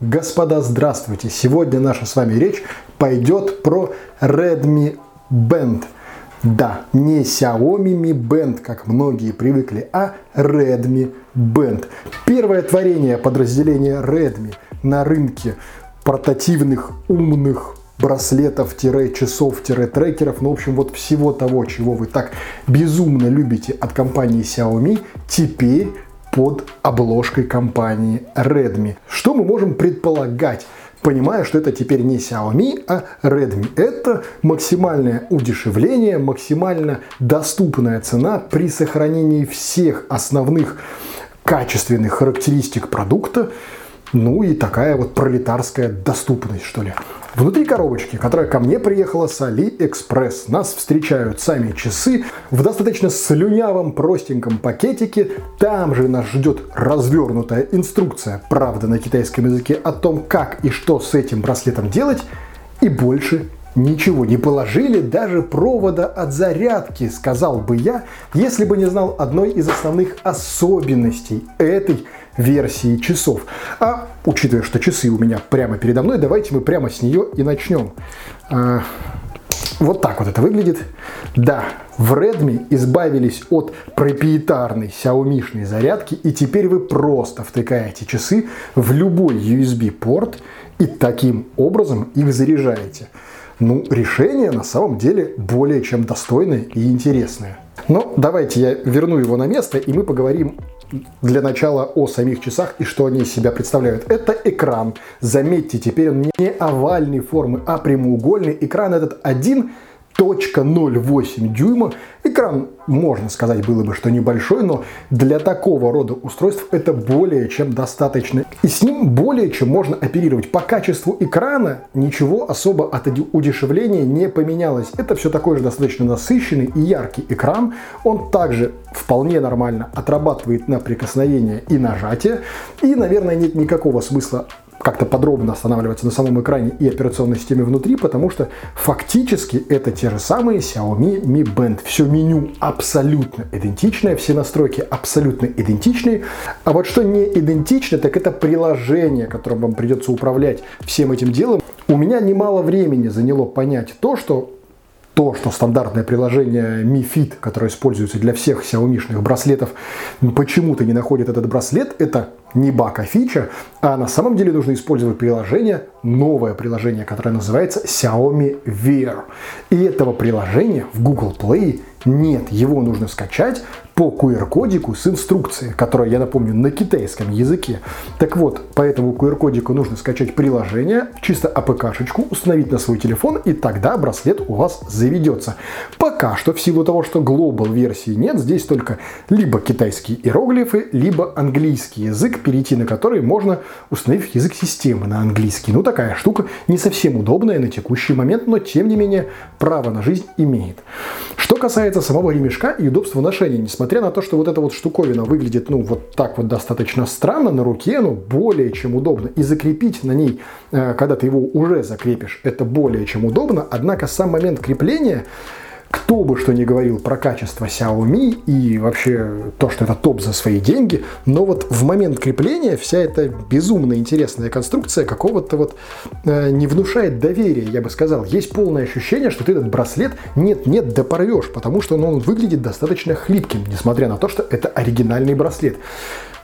Господа, здравствуйте! Сегодня наша с вами речь пойдет про Redmi Band. Да, не Xiaomi Mi Band, как многие привыкли, а Redmi Band. Первое творение подразделения Redmi на рынке портативных умных браслетов-часов-трекеров, ну, в общем, вот всего того, чего вы так безумно любите от компании Xiaomi, теперь под обложкой компании Redmi. Что мы можем предполагать? понимая, что это теперь не Xiaomi, а Redmi. Это максимальное удешевление, максимально доступная цена при сохранении всех основных качественных характеристик продукта, ну и такая вот пролетарская доступность, что ли. Внутри коробочки, которая ко мне приехала с AliExpress, нас встречают сами часы в достаточно слюнявом простеньком пакетике. Там же нас ждет развернутая инструкция, правда на китайском языке, о том, как и что с этим браслетом делать. И больше Ничего не положили, даже провода от зарядки, сказал бы я, если бы не знал одной из основных особенностей этой версии часов. А учитывая, что часы у меня прямо передо мной, давайте мы прямо с нее и начнем. А, вот так вот это выглядит. Да, в Redmi избавились от проприетарной Xiaomi зарядки, и теперь вы просто втыкаете часы в любой USB-порт и таким образом их заряжаете. Ну, решение на самом деле более чем достойное и интересное. Но давайте я верну его на место, и мы поговорим для начала о самих часах и что они из себя представляют. Это экран. Заметьте, теперь он не овальной формы, а прямоугольный. Экран этот один 1.08 дюйма. Экран, можно сказать, было бы, что небольшой, но для такого рода устройств это более чем достаточно. И с ним более чем можно оперировать. По качеству экрана ничего особо от удешевления не поменялось. Это все такой же достаточно насыщенный и яркий экран. Он также вполне нормально отрабатывает на прикосновение и нажатие. И, наверное, нет никакого смысла как-то подробно останавливаться на самом экране и операционной системе внутри, потому что фактически это те же самые Xiaomi Mi Band. Все меню абсолютно идентичное, все настройки абсолютно идентичные. А вот что не идентично, так это приложение, которым вам придется управлять всем этим делом. У меня немало времени заняло понять то, что то, что стандартное приложение Mi Fit, которое используется для всех Xiaomi браслетов, почему-то не находит этот браслет, это не баг, а фича, а на самом деле нужно использовать приложение, новое приложение, которое называется Xiaomi Wear. И этого приложения в Google Play нет, его нужно скачать по QR-кодику с инструкцией, которая, я напомню, на китайском языке. Так вот, по этому QR-кодику нужно скачать приложение, чисто АПК-шечку, установить на свой телефон, и тогда браслет у вас заведется. Пока что, в силу того, что глобал версии нет, здесь только либо китайские иероглифы, либо английский язык, перейти на который можно, установив язык системы на английский. Ну, такая штука не совсем удобная на текущий момент, но тем не менее право на жизнь имеет. Что касается самого ремешка и удобства ношения, несмотря на то, что вот эта вот штуковина выглядит, ну, вот так вот достаточно странно на руке, ну, более чем удобно. И закрепить на ней, э, когда ты его уже закрепишь, это более чем удобно. Однако сам момент крепления кто бы что ни говорил про качество Xiaomi и вообще то, что это топ за свои деньги, но вот в момент крепления вся эта безумно интересная конструкция какого-то вот э, не внушает доверия, я бы сказал. Есть полное ощущение, что ты этот браслет нет-нет да порвешь, потому что ну, он выглядит достаточно хлипким, несмотря на то, что это оригинальный браслет.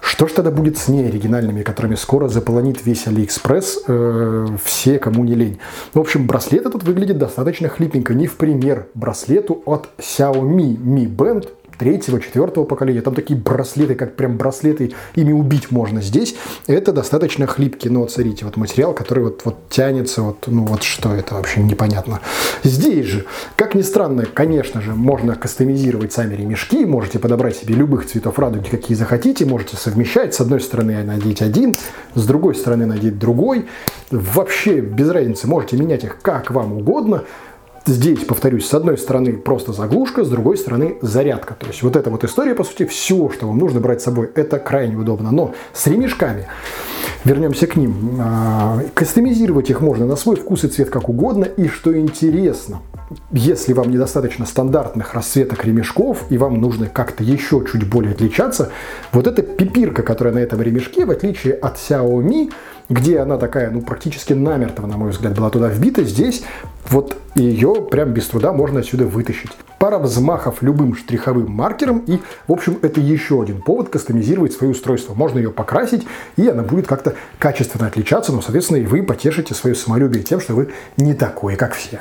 Что ж тогда будет с неоригинальными, которыми скоро заполонит весь Алиэкспресс, э, все, кому не лень? В общем, браслет этот выглядит достаточно хлипенько, не в пример браслету от Xiaomi Mi Band третьего, четвертого поколения. Там такие браслеты, как прям браслеты, ими убить можно. Здесь это достаточно хлипкий. Но смотрите, вот материал, который вот, вот тянется, вот, ну вот что это вообще непонятно. Здесь же, как ни странно, конечно же, можно кастомизировать сами ремешки, можете подобрать себе любых цветов радуги, какие захотите, можете совмещать. С одной стороны надеть один, с другой стороны надеть другой. Вообще без разницы, можете менять их как вам угодно. Здесь, повторюсь, с одной стороны просто заглушка, с другой стороны зарядка. То есть вот эта вот история, по сути, все, что вам нужно брать с собой, это крайне удобно. Но с ремешками, вернемся к ним, а, кастомизировать их можно на свой вкус и цвет как угодно. И что интересно, если вам недостаточно стандартных расцветок ремешков, и вам нужно как-то еще чуть более отличаться, вот эта пипирка, которая на этом ремешке, в отличие от Xiaomi, где она такая, ну, практически намертво, на мой взгляд, была туда вбита, здесь вот ее прям без труда можно отсюда вытащить. Пара взмахов любым штриховым маркером и, в общем, это еще один повод кастомизировать свое устройство. Можно ее покрасить, и она будет как-то качественно отличаться, но, соответственно, и вы потешите свое самолюбие тем, что вы не такой, как все.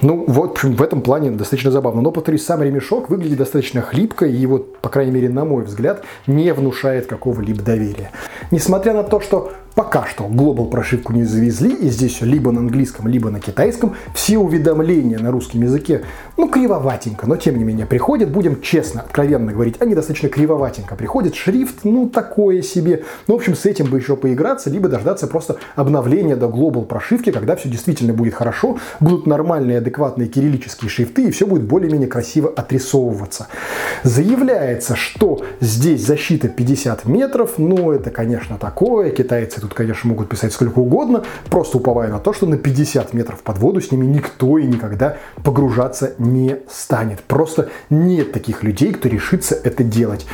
Ну, вот, в общем, в этом плане достаточно забавно. Но, повторюсь, сам ремешок выглядит достаточно хлипко, и вот, по крайней мере, на мой взгляд, не внушает какого-либо доверия. Несмотря на то, что пока что Global прошивку не завезли, и здесь либо на английском, либо на китайском, все уведомления на русском языке, ну, кривоватенько, но тем не менее приходят, будем честно, откровенно говорить, они достаточно кривоватенько приходят, шрифт, ну, такое себе. Ну, в общем, с этим бы еще поиграться, либо дождаться просто обновления до Global прошивки, когда все действительно будет хорошо, будут нормальные, адекватные кириллические шрифты, и все будет более-менее красиво отрисовываться. Заявляется, что здесь защита 50 метров, ну, это, конечно, такое, китайцы тут, конечно, могут писать сколько угодно, просто уповая на то, что на 50 метров под воду с ними никто и никогда погружаться не станет. Просто нет таких людей, кто решится это делать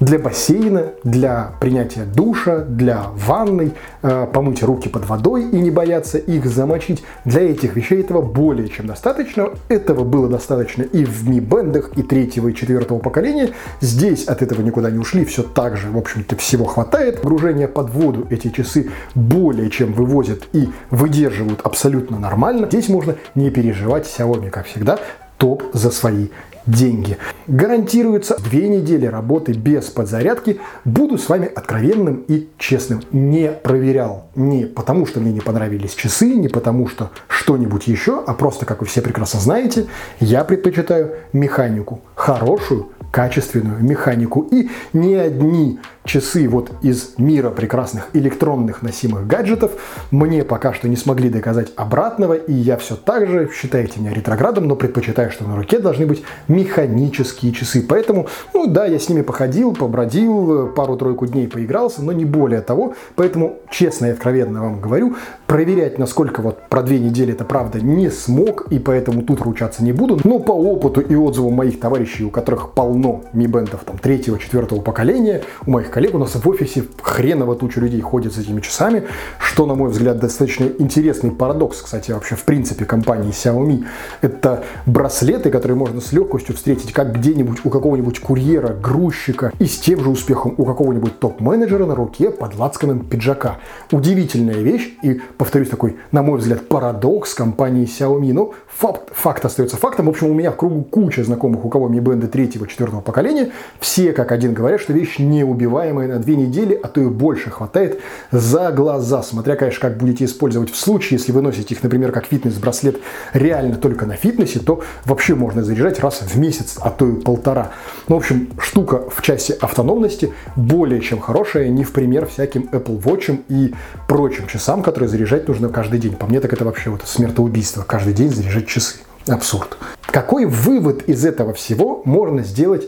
для бассейна, для принятия душа, для ванной, э, помыть руки под водой и не бояться их замочить. Для этих вещей этого более чем достаточно. Этого было достаточно и в Mi Band и третьего и четвертого поколения. Здесь от этого никуда не ушли, все так же, в общем-то, всего хватает. Погружение под воду эти часы более чем вывозят и выдерживают абсолютно нормально. Здесь можно не переживать Xiaomi, как всегда, топ за свои деньги. Гарантируется две недели работы без подзарядки. Буду с вами откровенным и честным. Не проверял не потому, что мне не понравились часы, не потому, что что-нибудь еще, а просто, как вы все прекрасно знаете, я предпочитаю механику. Хорошую, качественную механику. И ни одни часы вот из мира прекрасных электронных носимых гаджетов мне пока что не смогли доказать обратного, и я все так же, считаете меня ретроградом, но предпочитаю, что на руке должны быть механические часы. Поэтому, ну да, я с ними походил, побродил, пару-тройку дней поигрался, но не более того. Поэтому, честно и откровенно вам говорю, проверять, насколько вот про две недели это правда не смог, и поэтому тут ручаться не буду. Но по опыту и отзывам моих товарищей, у которых полно Mi Band там третьего, четвертого поколения, у моих коллег у нас в офисе хреново туча людей ходит с этими часами, что, на мой взгляд, достаточно интересный парадокс, кстати, вообще в принципе компании Xiaomi. Это браслеты, которые можно с легкостью встретить как где-нибудь у какого-нибудь курьера, грузчика и с тем же успехом у какого-нибудь топ-менеджера на руке под лацканом пиджака. Удивительная вещь и, повторюсь, такой, на мой взгляд, парадокс компании Xiaomi. Но факт, факт остается фактом. В общем, у меня в кругу куча знакомых, у кого Mi Band третьего, четвертого поколения. Все как один говорят, что вещь неубиваемая управляемой на две недели, а то и больше хватает за глаза. Смотря, конечно, как будете использовать в случае, если вы носите их, например, как фитнес-браслет реально только на фитнесе, то вообще можно заряжать раз в месяц, а то и полтора. Ну, в общем, штука в части автономности более чем хорошая, не в пример всяким Apple Watch и прочим часам, которые заряжать нужно каждый день. По мне, так это вообще вот смертоубийство. Каждый день заряжать часы. Абсурд. Какой вывод из этого всего можно сделать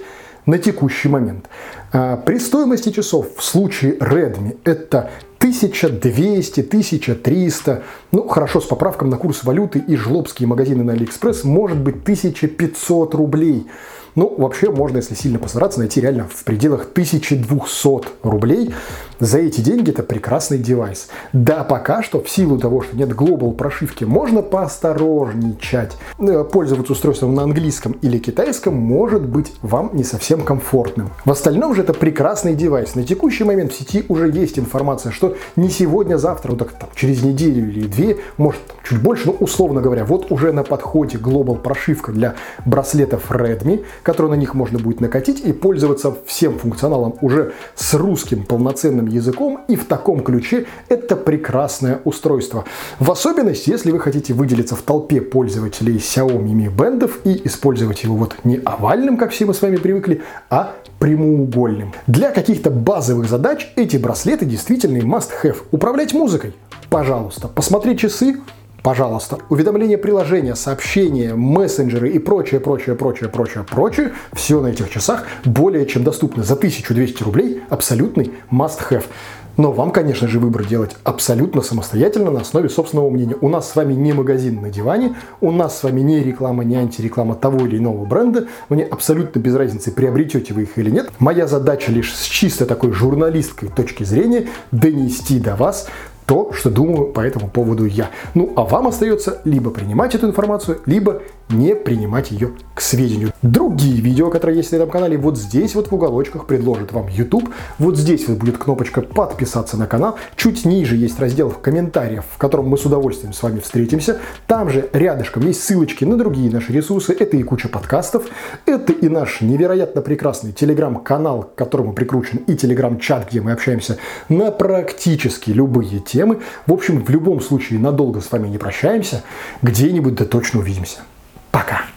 на текущий момент. А, при стоимости часов в случае Redmi это 1200, 1300, ну хорошо, с поправком на курс валюты и жлобские магазины на Алиэкспресс может быть 1500 рублей. Ну, вообще можно, если сильно постараться, найти реально в пределах 1200 рублей. За эти деньги это прекрасный девайс. Да, пока что, в силу того, что нет Global прошивки, можно поосторожничать. Э, пользоваться устройством на английском или китайском может быть вам не совсем комфортным. В остальном же это прекрасный девайс. На текущий момент в сети уже есть информация, что не сегодня, завтра, ну так там, через неделю или две, может чуть больше, но условно говоря, вот уже на подходе Global прошивка для браслетов Redmi, которую на них можно будет накатить и пользоваться всем функционалом уже с русским полноценным языком и в таком ключе это прекрасное устройство. В особенности, если вы хотите выделиться в толпе пользователей Xiaomi Mi Band и использовать его вот не овальным, как все мы с вами привыкли, а прямоугольным. Для каких-то базовых задач эти браслеты действительно must-have. Управлять музыкой? Пожалуйста. Посмотреть часы? Пожалуйста, уведомления приложения, сообщения, мессенджеры и прочее, прочее, прочее, прочее, прочее, все на этих часах более чем доступно. За 1200 рублей абсолютный must-have. Но вам, конечно же, выбор делать абсолютно самостоятельно на основе собственного мнения. У нас с вами не магазин на диване, у нас с вами не реклама, не антиреклама того или иного бренда. Мне абсолютно без разницы, приобретете вы их или нет. Моя задача лишь с чисто такой журналистской точки зрения донести до вас то, что думаю по этому поводу я. Ну, а вам остается либо принимать эту информацию, либо не принимать ее к сведению. Другие видео, которые есть на этом канале, вот здесь вот в уголочках предложит вам YouTube. Вот здесь вот будет кнопочка подписаться на канал. Чуть ниже есть раздел в комментариях, в котором мы с удовольствием с вами встретимся. Там же рядышком есть ссылочки на другие наши ресурсы. Это и куча подкастов. Это и наш невероятно прекрасный телеграм-канал, к которому прикручен и телеграм-чат, где мы общаемся на практически любые темы. В общем, в любом случае надолго с вами не прощаемся. Где-нибудь да точно увидимся. Пока.